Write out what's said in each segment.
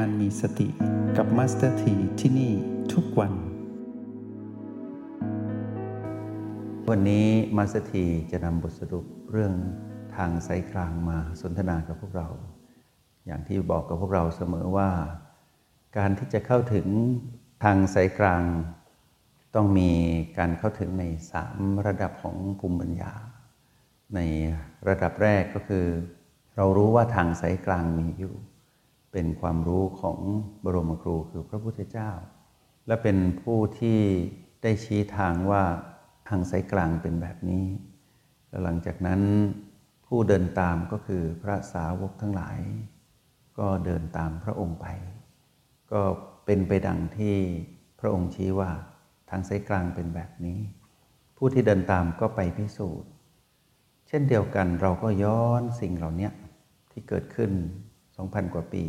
การมีสติกับมาสเตอร์ทีที่นี่ทุกวัน วันนี้มาสเตอร์ทีจะนำบทสรุปเรื่องทางสายกลางมาสนทนากับพวกเรา อย่างที่บอกกับพวกเราเสมอว่า การที่จะเข้าถึงทางสายกลาง ต้องมีการเข้าถึงในสามระดับของภูมิปัญญา ในระดับแรกก็คือ เรารู้ว่าทางสายกลางมีอยู่ เป็นความรู้ของบรมครูคือพระพุทธเจ้า และเป็นผู้ที่ได้ชี้ทางว่าทางสายกลางเป็นแบบนี้แล้วหลังจากนั้นผู้เดินตามก็คือพระสาวกทั้งหลาย ก็เดินตามพระองค์ไป ก็เป็นไปดังที่พระองค์ชี้ว่าทางสายกลางเป็นแบบนี้ ผู้ที่เดินตามก็ไปพิสูจน์ เช่นเดียวกันเราก็ย้อนสิ่งเหล่านี้ที่เกิดขึ้น 2,000 กว่าปี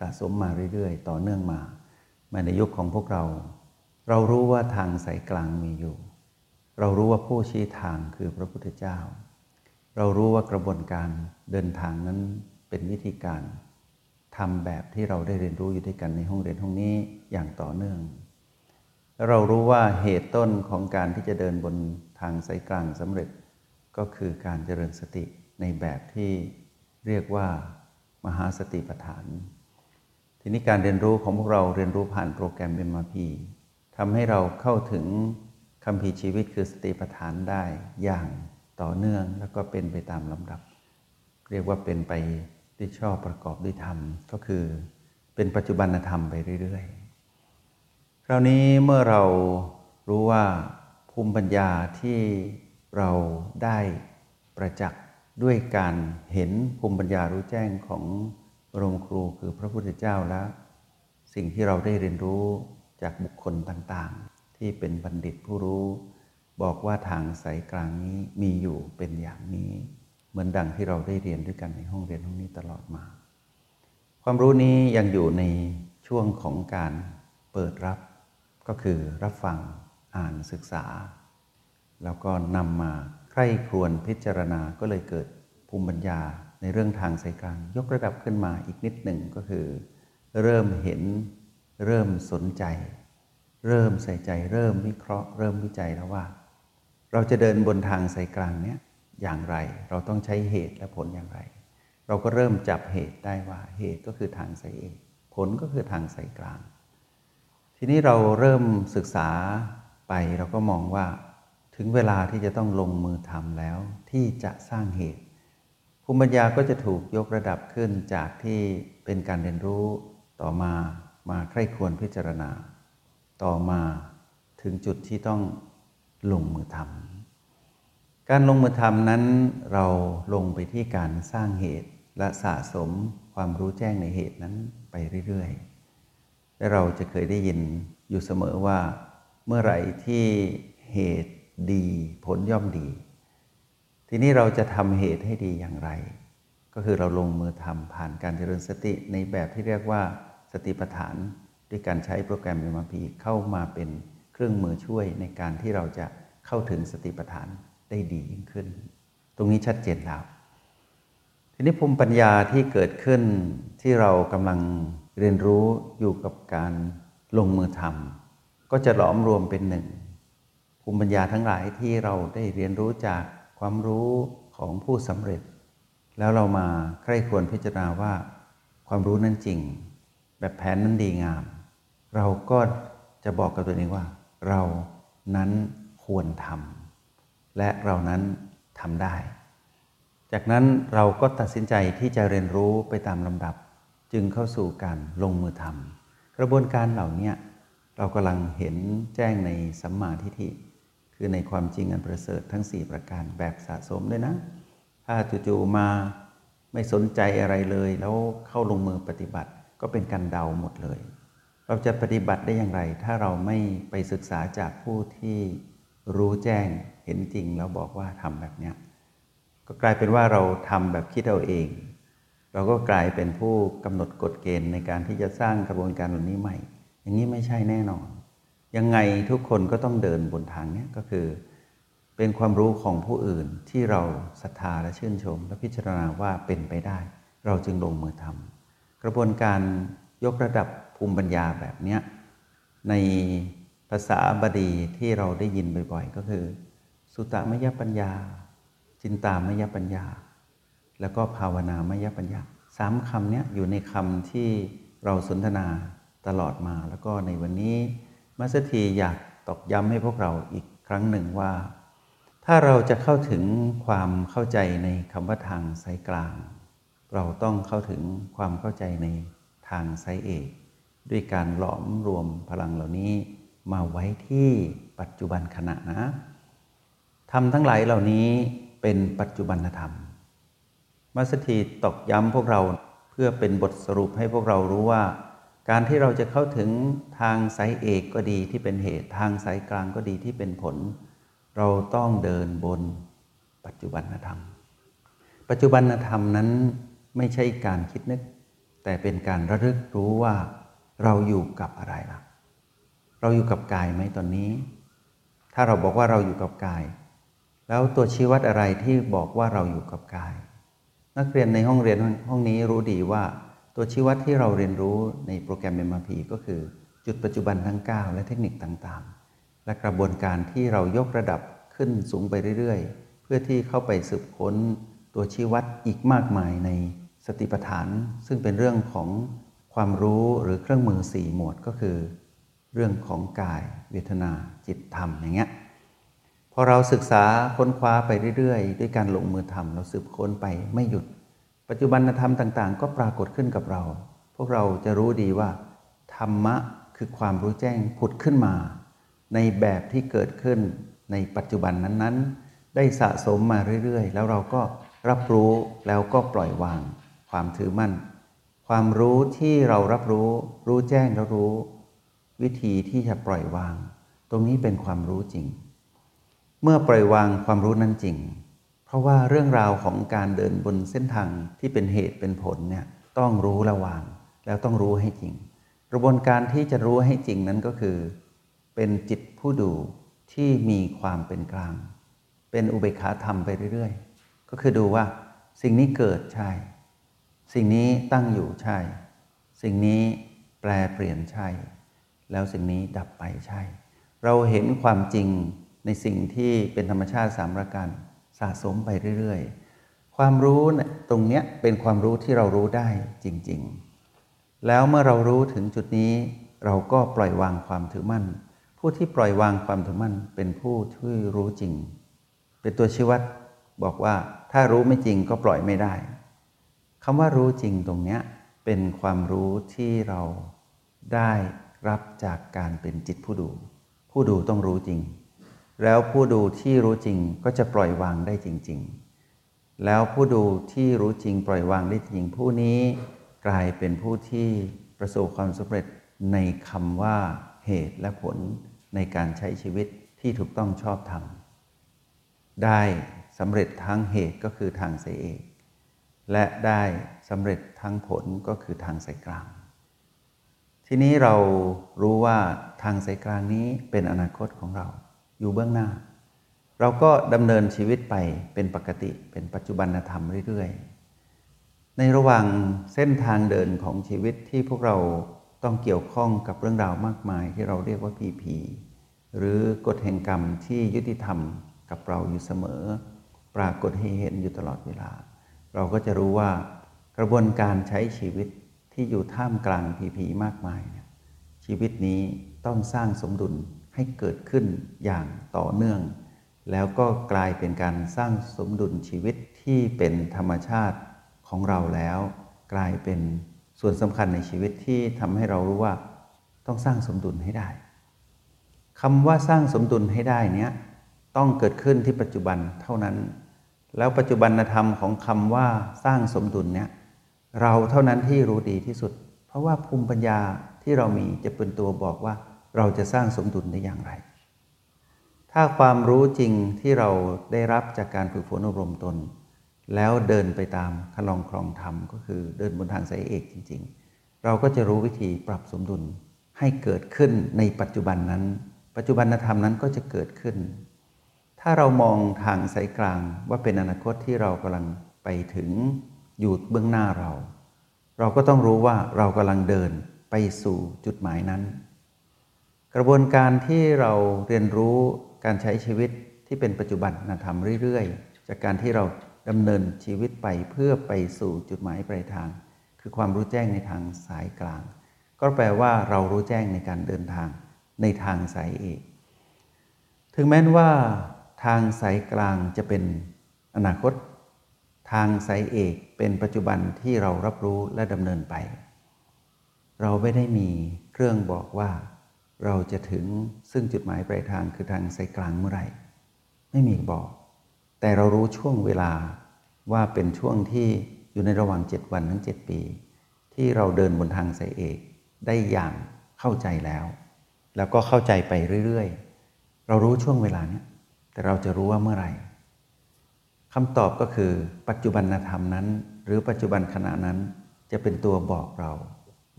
สะสมมาเรื่อยๆ ต่อเนื่องมามาในยุคของพวกเรา เรารู้ว่าทางสายกลางมีอยู่ เรารู้ว่าผู้ชี้ทางคือพระพุทธเจ้า เรารู้ว่ากระบวนการเดินทางนั้นเป็นวิธีการทำแบบที่เราได้เรียนรู้อยู่ด้วยกันในห้องเรียนห้องนี้อย่างต่อเนื่องและเรารู้ว่าเหตุต้นของการที่จะเดินบนทางสายกลางสำเร็จก็คือการเจริญสติในแบบที่เรียกว่ามหาสติปัฏฐาน ทีนี้การเรียนรู้ของพวกเราเรียนรู้ผ่านโปรแกรม MRP ทำให้เราเข้าถึงคำพีชีวิตคือสติปัฏฐานได้อย่างต่อเนื่องแล้วก็เป็นไปตามลำดับ เรียกว่าเป็นไปด้วยชอบประกอบด้วยธรรม ก็คือเป็นปัจจุบันธรรมไปเรื่อยๆ คราวนี้เมื่อเรารู้ว่าภูมิปัญญาที่เราได้ประจักษ์ด้วยการเห็นภูมิปัญญารู้แจ้งของ บรมครูคือพระพุทธเจ้าแล้วสิ่งที่เราได้เรียนรู้จากบุคคลต่างๆ ที่เป็นบัณฑิตผู้รู้ บอกว่าทางสายกลางนี้มีอยู่เป็นอย่างนี้ เหมือนดังที่เราได้เรียนด้วยกันในห้องเรียนห้องนี้ตลอดมา ความรู้นี้ยังอยู่ในช่วงของการเปิดรับ ก็คือรับฟังอ่านศึกษา แล้วก็นำมาใคร่ครวญพิจารณาก็เลยเกิดภูมิปัญญา ในเรื่องทางสายกลาง ยกระดับขึ้นมาอีกนิดหนึ่งก็คือ เริ่มเห็นเริ่มสนใจ เริ่มใส่ใจ เริ่มวิเคราะห์ เริ่มวิจัยแล้วว่า เราจะเดินบนทางสายกลางเนี้ยอย่างไร เราต้องใช้เหตุและผลอย่างไร เราก็เริ่มจับเหตุได้ว่าเหตุก็คือทางสายเอกผลก็คือทางสายกลาง ทีนี้เราเริ่มศึกษาไปเราก็มองว่า ถึงเวลาที่จะต้องลงมือทำแล้วที่จะสร้างเหตุ ภูมิปัญญาก็จะถูกยกระดับขึ้นจากที่เป็นการเรียนรู้ต่อมามาใคร่ควรพิจารณา ต่อมาถึงจุดที่ต้องลงมือทำการลงมือทำนั้นเราลงไปที่การสร้างเหตุและสะสมความรู้แจ้งในเหตุนั้นไปเรื่อยๆ และเราจะเคยได้ยินอยู่เสมอว่า เมื่อไหร่ที่เหตุดีผลย่อมดี ทีนี้เราจะทำเหตุให้ดีอย่างไร ก็คือเราลงมือทำผ่านการเจริญสติในแบบที่เรียกว่าสติปัฏฐาน ด้วยการใช้โปรแกรม MRP เข้ามาเป็นเครื่องมือช่วยในการที่เราจะเข้าถึงสติปัฏฐานได้ดียิ่งขึ้น ตรงนี้ชัดเจนแล้วทีนี้ภูมิปัญญาที่เกิดขึ้นที่เรากำลังเรียนรู้อยู่กับการลงมือทำก็จะหลอมรวมเป็นหนึ่ง ภูมิปัญญาทั้งหลายที่เราได้เรียนรู้จาก ความรู้ของผู้สำเร็จ แล้วเรามาใคร่ควรพิจารณาว่า ความรู้นั้นจริง แบบแผนนั้นดีงาม เราก็จะบอกกับตัวเองว่า เรานั้นควรทำและเรานั้นทำได้ จากนั้นเราก็ตัดสินใจที่จะเรียนรู้ไปตามลำดับ จึงเข้าสู่การลงมือทำกระบวนการเหล่านี้เรากำลังเห็นแจ้งในสัมมาทิฏฐิ คือในความจริงอันประเสริฐทั้ง 4 ประการแบบสะสมด้วยนะ ถ้าจู่ๆมาไม่สนใจอะไรเลย แล้วเข้าลงมือปฏิบัติก็เป็นการเดาหมดเลย เราจะปฏิบัติได้อย่างไร ถ้าเราไม่ไปศึกษาจากผู้ที่รู้แจ้งเห็นจริงแล้วบอกว่าทำแบบเนี้ยก็กลายเป็นว่าเราทำแบบคิดเอาเอง เราก็กลายเป็นผู้กำหนดกฎเกณฑ์ในการที่จะสร้างกระบวนการเหล่านี้ใหม่ อย่างนี้ไม่ใช่แน่นอน ยังไงทุกคนก็ต้องเดินบนทางนี้ก็คือ เป็นความรู้ของผู้อื่นที่เราศรัทธาและชื่นชม และพิจารณาว่าเป็นไปได้ เราจึงลงมือทำกระบวนการยกระดับภูมิปัญญาแบบนี้ในภาษาบาลีที่เราได้ยินบ่อยๆ ก็คือ สุตตมยปัญญา จินตามยปัญญา แล้วก็ภาวนามยปัญญาสามคำนี้อยู่ในคำที่เราสนทนาตลอดมาแล้วก็ในวันนี้ มัสถีอยากตอกย้ำให้พวกเราอีกครั้งหนึ่งว่า ถ้าเราจะเข้าถึงความเข้าใจในคำว่าทางสายกลาง เราต้องเข้าถึงความเข้าใจในทางสายเอกด้วยการหลอมรวมพลังเหล่านี้มาไว้ที่ปัจจุบันขณะนะทำทั้งหลายเหล่านี้เป็นปัจจุบันธรรม มัสถีตอกย้ำพวกเราเพื่อเป็นบทสรุปให้พวกเรารู้ว่า การที่เราจะเข้าถึงทางสายเอกก็ดีที่เป็นเหตุทางสายกลางก็ดีที่เป็นผล เราต้องเดินบนปัจจุบันธรรม ปัจจุบันธรรมนั้นไม่ใช่การคิดนึก แต่เป็นการระลึกรู้ว่าเราอยู่กับอะไรล่ะ เราอยู่กับกายไหมตอนนี้ ถ้าเราบอกว่าเราอยู่กับกาย แล้วตัวชี้วัดอะไรที่บอกว่าเราอยู่กับกาย นักเรียนในห้องเรียนห้องนี้รู้ดีว่า ตัวชี้วัดที่เราเรียนรู้ในโปรแกรม MRP ก็คือ จุดปัจจุบันทั้ง 9 และเทคนิคต่างๆ และกระบวนการที่เรายกระดับขึ้นสูงไปเรื่อยๆ เพื่อที่เข้าไปสืบค้นตัวชี้วัดอีกมากมายในสติปัฏฐาน ซึ่งเป็นเรื่องของความรู้หรือเครื่องมือสี่หมวดก็คือ เรื่องของกาย เวทนาจิตธรรมอย่างเงี้ยพอเราศึกษาค้นคว้าไปเรื่อยๆ ด้วยการลงมือทำเราสืบค้นไปไม่หยุด ปัจจุบันธรรมต่างๆ ก็ปรากฏขึ้นกับเรา พวกเราจะรู้ดีว่า ธรรมะคือความรู้แจ้งผุดขึ้นมา ในแบบที่เกิดขึ้นในปัจจุบันนั้นๆ ได้สะสมมาเรื่อยๆ แล้วเราก็รับรู้แล้วก็ปล่อยวาง ความถือมั่น ความรู้ที่เรารับรู้ รู้แจ้งแล้วรู้ วิธีที่จะปล่อยวาง ตรงนี้เป็นความรู้จริง เมื่อปล่อยวางความรู้นั้นจริง เพราะว่าเรื่องราวของการเดินบนเส้นทางที่เป็นเหตุเป็นผลเนี่ยต้องรู้ระวางแล้วต้องรู้ให้จริง กระบวนการที่จะรู้ให้จริงนั้นก็คือ เป็นจิตผู้ดูที่มีความเป็นกลาง เป็นอุเบกขาธรรมไปเรื่อยๆ ก็คือดูว่าสิ่งนี้เกิดใช่ สิ่งนี้ตั้งอยู่ใช่ สิ่งนี้แปลเปลี่ยนใช่ แล้วสิ่งนี้ดับไปใช่ เราเห็นความจริงในสิ่งที่เป็นธรรมชาติสามประการ สะสมไปเรื่อยๆ ความรู้ตรงเนี้ยเป็นความรู้ที่เรารู้ได้จริงๆ แล้วเมื่อเรารู้ถึงจุดนี้เราก็ปล่อยวางความถือมั่น ผู้ที่ปล่อยวางความถือมั่นเป็นผู้ที่รู้จริง เป็นตัวชี้วัดบอกว่าถ้ารู้ไม่จริงก็ปล่อยไม่ได้คำว่ารู้จริงตรงเนี้ยเป็นความรู้ที่เราได้รับจากการเป็นจิตผู้ดู ผู้ดูต้องรู้จริง แล้วผู้ดูที่รู้จริงก็จะปล่อยวางได้จริง ๆ แล้วผู้ดูที่รู้จริงปล่อยวางได้จริง ผู้นี้กลายเป็นผู้ที่ประสบความสำเร็จในคำว่าเหตุและผลในการใช้ชีวิตที่ถูกต้องชอบธรรมได้สำเร็จทั้งเหตุก็คือทางสายเอกและได้สำเร็จทั้งผลก็คือทางสายกลาง ทีนี้เรารู้ว่าทางสายกลางนี้เป็นอนาคตของเรา อยู่เบื้องหน้า เราก็ดำเนินชีวิตไปเป็นปกติเป็นปัจจุบันธรรมเรื่อยๆ ในระหว่างเส้นทางเดินของชีวิตที่พวกเราต้องเกี่ยวข้องกับเรื่องราวมากมายที่เราเรียกว่าพีพีหรือกฎแห่งกรรมที่ยุติธรรมกับเราอยู่เสมอ ปรากฏให้เห็นอยู่ตลอดเวลา เราก็จะรู้ว่ากระบวนการใช้ชีวิตที่อยู่ท่ามกลางผีผีมากมายเนี่ยชีวิตนี้ต้องสร้างสมดุล ให้เกิดขึ้นอย่างต่อเนื่อง แล้วก็กลายเป็นการสร้างสมดุลชีวิตที่เป็นธรรมชาติของเราแล้ว กลายเป็นส่วนสำคัญในชีวิตที่ทำให้เรารู้ว่า ต้องสร้างสมดุลให้ได้คำว่าสร้างสมดุลให้ได้เนี้ยต้องเกิดขึ้นที่ปัจจุบันเท่านั้น แล้วปัจจุบันธรรมของคำว่าสร้างสมดุลเนี้ยเราเท่านั้นที่รู้ดีที่สุด เพราะว่าภูมิปัญญาที่เรามีจะเป็นตัวบอกว่า เราจะสร้างสมดุลได้อย่างไร ถ้าความรู้จริงที่เราได้รับจากการฝึกฝนอบรมตน แล้วเดินไปตามคลองครองธรรมก็คือเดินบนทางสายเอกจริง ๆ เราก็จะรู้วิธีปรับสมดุลให้เกิดขึ้นในปัจจุบันนั้น ปัจจุบันธรรมนั้นก็จะเกิดขึ้น ถ้าเรามองทางสายกลางว่าเป็นอนาคตที่เรากำลังไปถึงอยู่เบื้องหน้าเรา เราก็ต้องรู้ว่าเรากำลังเดินไปสู่จุดหมายนั้น กระบวนการที่เราเรียนรู้การใช้ชีวิตที่เป็นปัจจุบันนธรรมเรื่อยๆ จากการที่เราดำเนินชีวิตไปเพื่อไปสู่จุดหมายปลายทาง คือความรู้แจ้งในทางสายกลาง ก็แปลว่าเรารู้แจ้งในการเดินทางในทางสายเอกถึงแม้ว่าทางสายกลางจะเป็นอนาคต ทางสายเอกเป็นปัจจุบันที่เรารับรู้และดำเนินไป เราไม่ได้มีเครื่องบอกว่า เราจะถึงซึ่งจุดหมายปลายทางคือทางสายกลางเมื่อไหร่ ไม่มีบอก แต่เรารู้ช่วงเวลาว่าเป็นช่วงที่อยู่ในระหว่างเจ็ดวันถึงเจ็ดปี ที่เราเดินบนทางสายเอกได้อย่างเข้าใจแล้ว แล้วก็เข้าใจไปเรื่อยๆ เรารู้ช่วงเวลานี้แต่เราจะรู้ว่าเมื่อไหร่คำตอบก็คือ ปัจจุบันธรรมนั้น หรือปัจจุบันขณะนั้นจะเป็นตัวบอกเรา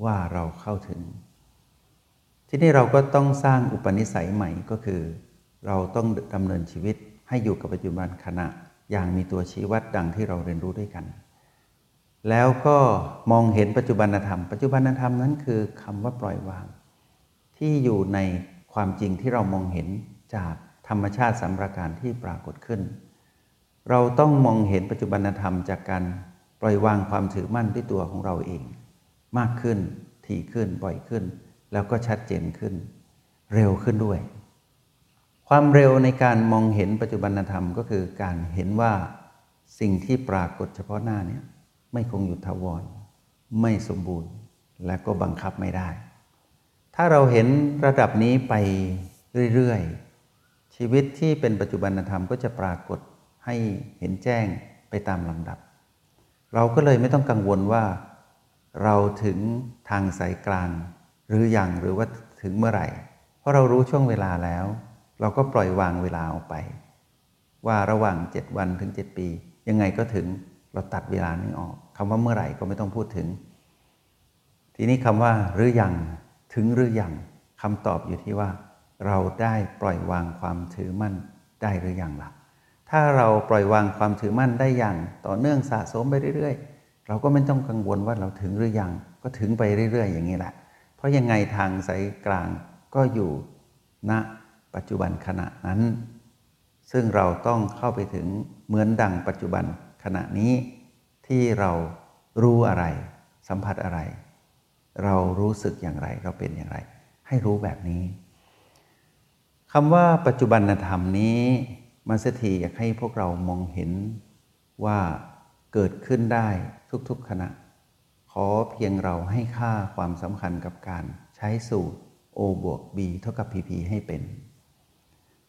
ว่าเราเข้าถึง ที่นี่เราก็ต้องสร้างอุปนิสัยใหม่ก็คือ เราต้องดำเนินชีวิตให้อยู่กับปัจจุบันขณะอย่างมีตัวชี้วัดดังที่เราเรียนรู้ด้วยกัน แล้วก็มองเห็นปัจจุบันธรรม ปัจจุบันธรรมนั้นคือคำว่าปล่อยวาง ที่อยู่ในความจริงที่เรามองเห็นจากธรรมชาติสัมปราการที่ปรากฏขึ้น เราต้องมองเห็นปัจจุบันธรรมจากการปล่อยวางความถือมั่นด้วยตัวของเราเอง มากขึ้นถี่ขึ้นบ่อยขึ้น แล้วก็ชัดเจนขึ้น เร็วขึ้นด้วย ความเร็วในการมองเห็นปัจจุบันธรรมก็คือการเห็นว่าสิ่งที่ปรากฏเฉพาะหน้าเนี่ยไม่คงอยู่ทวร ไม่สมบูรณ์และก็บังคับไม่ได้ ถ้าเราเห็นระดับนี้ไปเรื่อยๆ ชีวิตที่เป็นปัจจุบันธรรมก็จะปรากฏให้เห็นแจ้งไปตามลำดับ เราก็เลยไม่ต้องกังวลว่า เราถึงทางสายกลาง หรืออยังหรือว่าถึงเมื่อไหร่ เพราะเรารู้ช่วงเวลาแล้ว เราก็ปล่อยวางเวลาออกไป ว่าระหว่าง 7 วันถึง 7 ปี ยังไงก็ถึงเราตัดเวลานี้ออกคำว่าเมื่อไหร่ก็ไม่ต้องพูดถึง ทีนี้คำว่าหรือยังถึงหรือยังคำตอบอยู่ที่ว่า เราได้ปล่อยวางความถือมั่นได้หรือยังล่ะ ถ้าเราปล่อยวางความถือมั่นได้อย่าง ต่อเนื่องสะสมไปเรื่อย ๆ เราก็ไม่ต้องกังวลว่าเราถึงหรือยังก็ถึงไปเรื่อย ๆ อย่างนี้แหละ เพราะยังไงทางสายกลางก็อยู่ณปัจจุบันขณะนั้น ซึ่งเราต้องเข้าไปถึงเหมือนดังปัจจุบันขณะนี้ที่เรารู้อะไร สัมผัสอะไร เรารู้สึกอย่างไรเราเป็นอย่างไร ให้รู้แบบนี้คำว่าปัจจุบันธรรมนี้มาสถีอยากให้พวกเรามองเห็นว่าเกิดขึ้นได้ทุกๆขณะ ขอเพียงเราให้ค่าความสำคัญกับการใช้สูตร O บวก B เท่ากับ PP ให้เป็น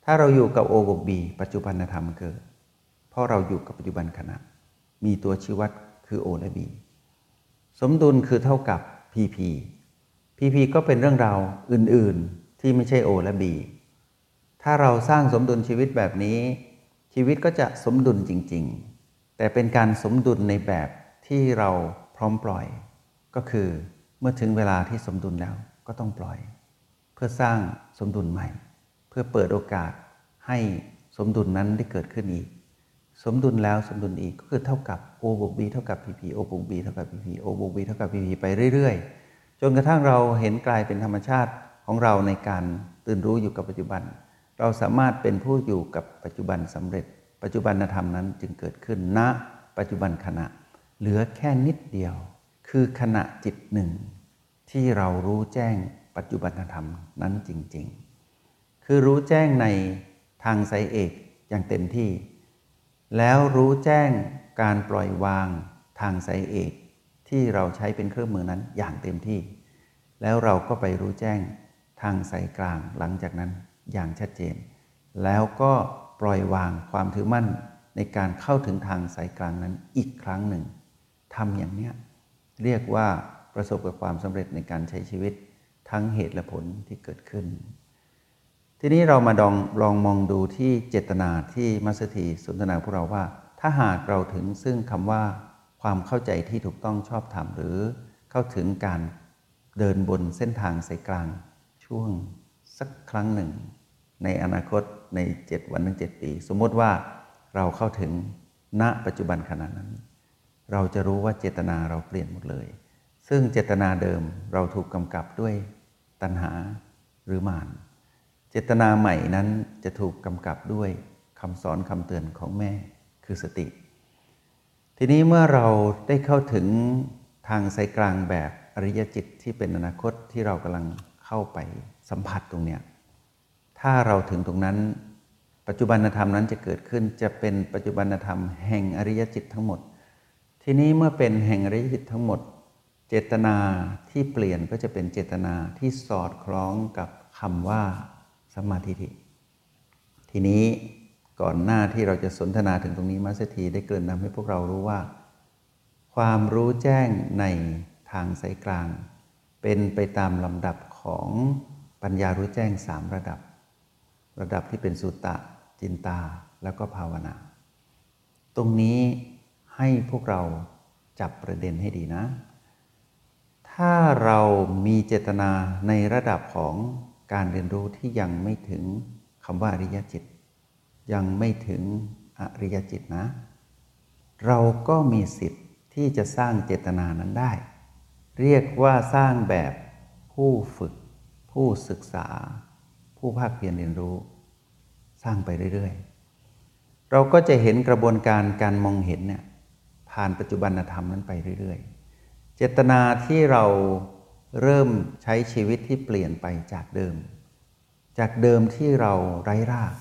ถ้าเราอยู่กับ O บวก B ปัจจุบันธรรมเกิด เพราะเราอยู่กับปัจจุบันขณะ มีตัวชี้วัดคือ O และ B สมดุลคือเท่ากับ PP PP ก็เป็นเรื่องราวอื่น ๆ ที่ไม่ใช่ O และ B ถ้าเราสร้างสมดุลชีวิตแบบนี้ ชีวิตก็จะสมดุลจริง ๆ แต่เป็นการสมดุลในแบบที่เรา ร้อมปล่อย ก็คือเมื่อถึงเวลาที่สมดุลแล้วก็ต้องปล่อย เพื่อสร้างสมดุลใหม่ เพื่อเปิดโอกาสให้สมดุลนั้นได้เกิดขึ้นอีก สมดุลแล้วสมดุลอีกก็คือเท่ากับ O บวก B เท่ากับ PP O บวก B เท่ากับ PP O บวก B เท่ากับ PP ไปเรื่อยๆ จนกระทั่งเราเห็นกลายเป็นธรรมชาติของเราในการตื่นรู้อยู่กับปัจจุบัน เราสามารถเป็นผู้อยู่กับปัจจุบันสำเร็จ ปัจจุบันธรรมนั้นจึงเกิดขึ้นณปัจจุบันขณะ เหลือแค่นิดเดียว คือขณะจิตหนึ่ง ที่เรารู้แจ้งปัจจุบันธรรมนั้นจริง ๆ คือรู้แจ้งในทางสายเอกอย่างเต็มที่ แล้วรู้แจ้งการปล่อยวางทางสายเอกที่เราใช้เป็นเครื่องมือนั้นอย่างเต็มที่ แล้วเราก็ไปรู้แจ้งทางสายกลางหลังจากนั้นอย่างชัดเจน แล้วก็ปล่อยวางความถือมั่นในการเข้าถึงทางสายกลางนั้นอีกครั้งหนึ่ง ทำอย่างเนี้ยเรียกว่าประสบกับความสำเร็จในการใช้ชีวิตทั้งเหตุและผลที่เกิดขึ้น ทีนี้เรามาลองลองมองดูที่เจตนาที่มัสถีสนทนาพวกเราว่า ถ้าหากเราถึงซึ่งคำว่าความเข้าใจที่ถูกต้องชอบธรรมหรือเข้าถึงการเดินบนเส้นทางสายกลางช่วงสักครั้งหนึ่ง ในอนาคตใน 7 วันถึง7ปี สมมติว่าเราเข้าถึงณปัจจุบันขณะนั้น เราจะรู้ว่าเจตนาเราเปลี่ยนหมดเลย ซึ่งเจตนาเดิมเราถูกกำกับด้วยตัณหาหรือมาน เจตนาใหม่นั้นจะถูกกำกับด้วยคำสอนคำเตือนของแม่คือสติ ทีนี้เมื่อเราได้เข้าถึงทางสายกลางแบบอริยจิตที่เป็นอนาคตที่เรากำลังเข้าไปสัมผัสตรงเนี้ยถ้าเราถึงตรงนั้น ปัจจุบันธรรมนั้นจะเกิดขึ้นจะเป็นปัจจุบันธรรมแห่งอริยจิตทั้งหมด ทีนี้เมื่อเป็นแห่งอริยจิตทั้งหมด เจตนาที่เปลี่ยนก็จะเป็นเจตนาที่สอดคล้องกับคำว่าสมมาธิิทีนี้ก่อนหน้าที่เราจะสนทนาถึงตรงนี้มาสถีได้เกินนำให้พวกเรารู้ว่า ความรู้แจ้งในทางสายกลาง เป็นไปตามลำดับของปัญญารู้แจ้งสามระดับ ระดับที่เป็นสุตตะจินตาแล้วก็ภาวนา ตรงนี้ ให้พวกเราจับประเด็นให้ดีนะ ถ้าเรามีเจตนาในระดับของการเรียนรู้ที่ยังไม่ถึงคำว่าอริยจิต ยังไม่ถึงอริยจิตนะ เราก็มีสิทธิ์ที่จะสร้างเจตนานั้นได้ เรียกว่าสร้างแบบผู้ฝึก ผู้ศึกษา ผู้ภาคเพียรเรียนรู้ สร้างไปเรื่อย ๆ เราก็จะเห็นกระบวนการการมองเห็นเนี่ย ผ่านปัจจุบันธรรมนั้นไปเรื่อยๆ เจตนาที่เราเริ่มใช้ชีวิตที่เปลี่ยนไปจากเดิม จากเดิมที่เราไร้ราก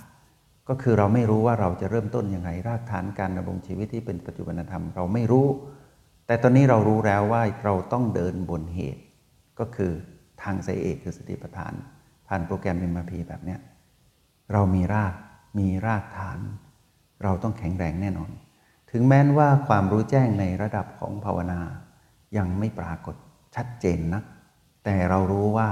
ก็คือเราไม่รู้ว่าเราจะเริ่มต้นยังไงรากฐานการดำรงชีวิตที่เป็นปัจจุบันธรรม เราไม่รู้ แต่ตอนนี้เรารู้แล้วว่าเราต้องเดินบนเหตุ ก็คือทางไซเอกคือสติปัฏฐาน ผ่านโปรแกรมเอ็มพีแบบเนี้ยเรามีรากมีรากฐาน เราต้องแข็งแรงแน่นอน ถึงแม้ว่าความรู้แจ้งในระดับของภาวนา ยังไม่ปรากฏชัดเจนนัก แต่เรารู้ว่า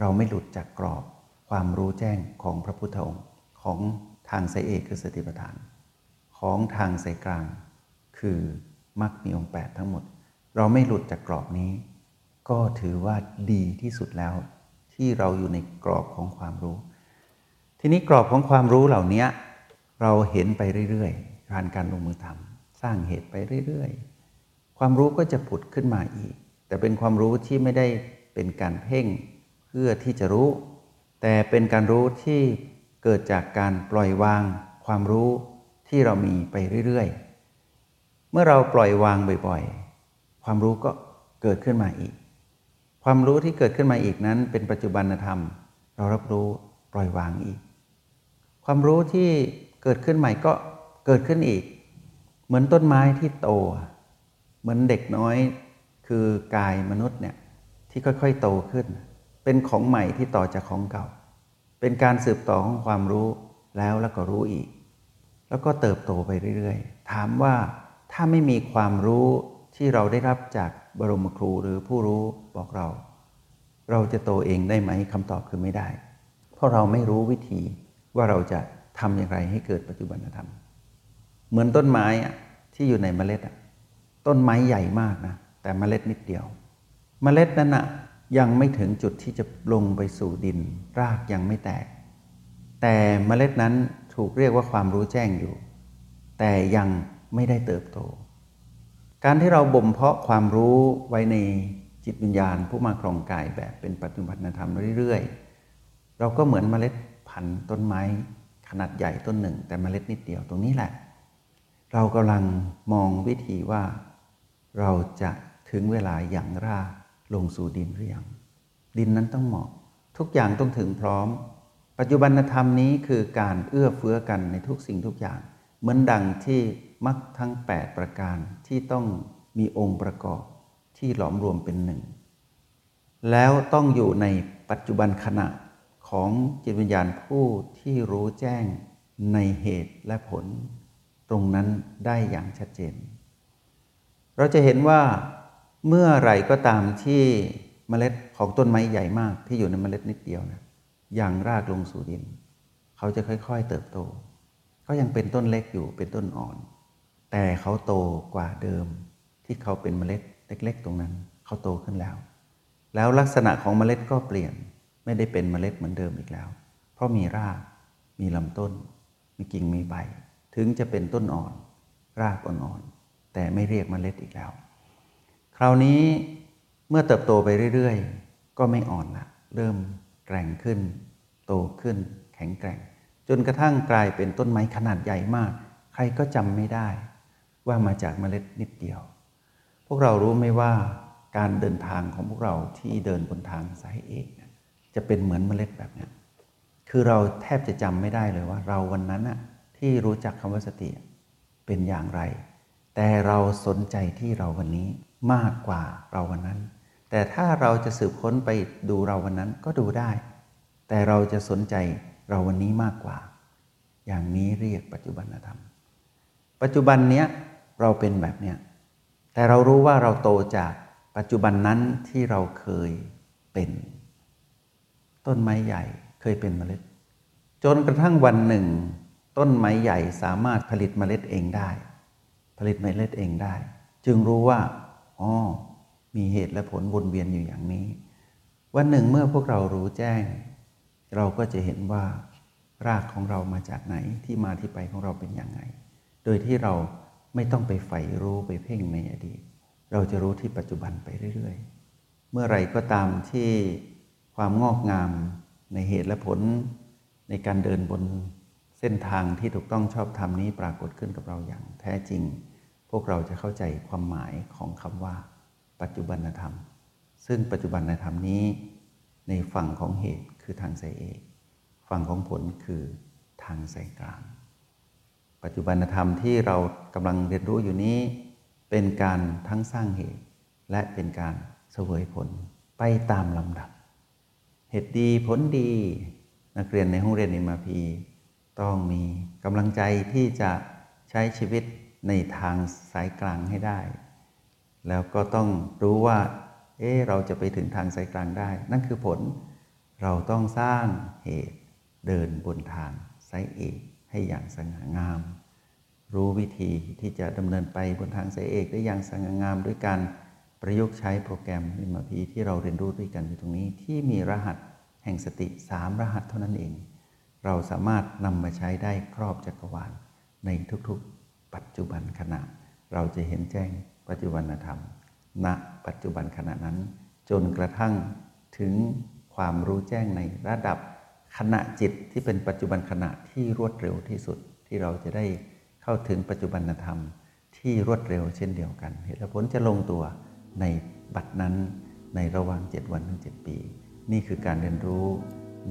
เราไม่หลุดจากกรอบความรู้แจ้งของพระพุทธองค์ของทางสายเอกคือสติปัฏฐาน ของทางสายกลาง คือมรรคมีองค์แปดทั้งหมด เราไม่หลุดจากกรอบนี้ ก็ถือว่าดีที่สุดแล้ว ที่เราอยู่ในกรอบของความรู้ ทีนี้กรอบของความรู้เหล่านี้เราเห็นไปเรื่อยๆการการลงมือทำ ร้างเหตุไปเรื่อยๆ ความรู้ก็จะผุดขึ้นมาอีก แต่เป็นความรู้ที่ไม่ได้เป็นการเพ่งเพื่อที่จะรู้ แต่เป็นการรู้ที่เกิดจากการปล่อยวาง ความรู้ที่เรามีไปเรื่อยๆ เมื่อเราปล่อยวางบ่อยๆ ความรู้ก็เกิดขึ้นมาอีก ความรู้ที่เกิดขึ้นมาอีกนั้น เป็นปัจจุบันธรรม เรารับรู้ปล่อยวางอีก ความรู้ที่เกิดขึ้นใหม่ก็เกิดขึ้นอีก เหมือนต้นไม้ที่โต เหมือนเด็กน้อยคือกายมนุษย์เนี่ยที่ค่อยๆโตขึ้น เป็นของใหม่ที่ต่อจากของเก่า เป็นการสืบต่อของความรู้แล้วแล้วก็รู้อีก แล้วก็เติบโตไปเรื่อยๆ ถามว่าถ้าไม่มีความรู้ที่เราได้รับจากบรมครูหรือผู้รู้บอกเรา เราจะโตเองได้ไหมคำตอบคือไม่ได้ เพราะเราไม่รู้วิธีว่าเราจะทำอย่างไรให้เกิดปัจจุบันธรรม เหมือนต้นไม้ที่อยู่ในเมล็ดต้นไม้ใหญ่มากนะ แต่เมล็ดนิดเดียว เมล็ดนั้นนะยังไม่ถึงจุดที่จะลงไปสู่ดิน รากยังไม่แตก แต่เมล็ดนั้นถูกเรียกว่าความรู้แจ้งอยู่ แต่ยังไม่ได้เติบโต การที่เราบ่มเพาะความรู้ไว้ในจิตวิญญาณ ผู้มาครองกายแบบเป็นปัจจุบันธรรมเรื่อยๆ เราก็เหมือนเมล็ดพันธุ์ต้นไม้ขนาดใหญ่ต้นหนึ่ง แต่เมล็ดนิดเดียวตรงนี้แหละ เรากำลังมองวิธีว่า เราจะถึงเวลาอย่างรากลงสู่ดินหรือยังดินนั้นต้องเหมาะ ทุกอย่างต้องถึงพร้อม ปัจจุบันธรรมนี้คือการเอื้อเฟื้อกันในทุกสิ่งทุกอย่าง เหมือนดังที่มรรคทั้ง 8 ประการที่ต้องมีองค์ประกอบที่หลอมรวมเป็นหนึ่ง แล้วต้องอยู่ในปัจจุบันขณะของจิตวิญญาณผู้ที่รู้แจ้งในเหตุและผล ตรงนั้นได้อย่างชัดเจน เราจะเห็นว่าเมื่อไรก็ตามที่เมล็ดของต้นไม้ใหญ่มากที่อยู่ในเมล็ดนิดเดียวนะอย่างรากลงสู่ดิน เขาจะค่อย ๆ เติบโต เขายังเป็นต้นเล็กอยู่เป็นต้นอ่อน แต่เขาโตกว่าเดิม ที่เขาเป็นเมล็ดเล็ก ๆ ตรงนั้น เขาโตขึ้นแล้ว แล้วลักษณะของเมล็ดก็เปลี่ยนไม่ได้เป็นเมล็ดเหมือนเดิมอีกแล้ว เพราะมีราก มีลำต้น มีกิ่งมีใบ ถึงจะเป็นต้นอ่อน รากอ่อนๆ แต่ไม่เรียกเมล็ดอีกแล้ว คราวนี้เมื่อเติบโตไปเรื่อยๆ ก็ไม่อ่อนละเริ่มแกร่งขึ้น โตขึ้น แข็งแกร่ง จนกระทั่งกลายเป็นต้นไม้ขนาดใหญ่มาก ใครก็จำไม่ได้ ว่ามาจากเมล็ดนิดเดียว พวกเรารู้ไหมว่าการเดินทางของพวกเราที่เดินบนทางสายเอกจะเป็นเหมือนเมล็ดแบบนี้คือเราแทบจะจำไม่ได้เลยว่า เราวันนั้นอะ ที่รู้จักคำว่าสติเป็นอย่างไร แต่เราสนใจที่เราวันนี้มากกว่าเราวันนั้น แต่ถ้าเราจะสืบค้นไปดูเราวันนั้นก็ดูได้ แต่เราจะสนใจเราวันนี้มากกว่า อย่างนี้เรียกปัจจุบันธรรม ปัจจุบันเนี้ยเราเป็นแบบเนี้ยแต่เรารู้ว่าเราโตจากปัจจุบันนั้นที่เราเคยเป็น ต้นไม้ใหญ่เคยเป็นเมล็ด จนกระทั่งวันหนึ่ง ต้นไม้ใหญ่สามารถผลิตเมล็ดเองได้ ผลิตเมล็ดเองได้ จึงรู้ว่าอ๋อมีเหตุและผลวนเวียนอยู่อย่างนี้ วันหนึ่งเมื่อพวกเรารู้แจ้ง เราก็จะเห็นว่ารากของเรามาจากไหนที่มาที่ไปของเราเป็นอย่างไรโดยที่เราไม่ต้องไปใฝ่รู้ไปเพ่งในอดีต เราจะรู้ที่ปัจจุบันไปเรื่อยๆ เมื่อไรก็ตามที่ความงอกงามในเหตุและผลในการเดินบน เส้นทางที่ถูกต้องชอบธรรมนี้ปรากฏขึ้นกับเราอย่างแท้จริง พวกเราจะเข้าใจความหมายของคำว่า ปัจจุบันธรรม ซึ่งปัจจุบันธรรมนี้ ในฝั่งของเหตุคือทางสายเอก ฝั่งของผลคือทางสายกลาง ปัจจุบันธรรมที่เรากำลังเรียนรู้อยู่นี้ เป็นการทั้งสร้างเหตุ และเป็นการเสวยผลไปตามลำดับ เหตุดีผลดี นักเรียนในห้องเรียนอิมาพี ต้องมีกำลังใจที่จะใช้ชีวิตในทางสายกลางให้ได้ แล้วก็ต้องรู้ว่า เอ๊เราจะไปถึงทางสายกลางได้ นั่นคือผล เราต้องสร้างเหตุเดินบนทางสายเอกให้อย่างสง่างาม รู้วิธีที่จะดำเนินไปบนทางสายเอกได้อย่างสง่างามด้วยการประยุกต์ใช้โปรแกรมอิมพีที่เราเรียนรู้ด้วยกันอยู่ตรงนี้ที่มีรหัสแห่งสติสามรหัสเท่านั้นเอง เราสามารถนำมาใช้ได้ครอบจักรวาลในทุกๆ ปัจจุบันขณะ เราจะเห็นแจ้งปัจจุบันธรรม ณ ปัจจุบันขณะนั้น จนกระทั่งถึงความรู้แจ้งในระดับขณะจิตที่เป็นปัจจุบันขณะที่รวดเร็วที่สุดที่เราจะได้เข้าถึงปัจจุบันธรรม ที่รวดเร็วเช่นเดียวกัน เหตุผลจะลงตัวในบัดนั้นในระหว่าง 7 วันถึง 7 ปี นี่คือการเรียนรู้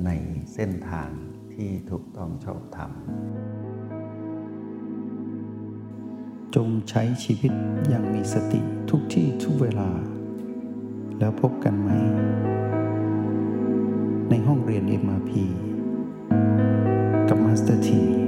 ในเส้นทาง ที่ถูกต้องชอบธรรม จงใช้ชีวิตอย่างมีสติทุกที่ทุกเวลา แล้วพบกันไหม ในห้องเรียน MRP กับมาสเตอร์ที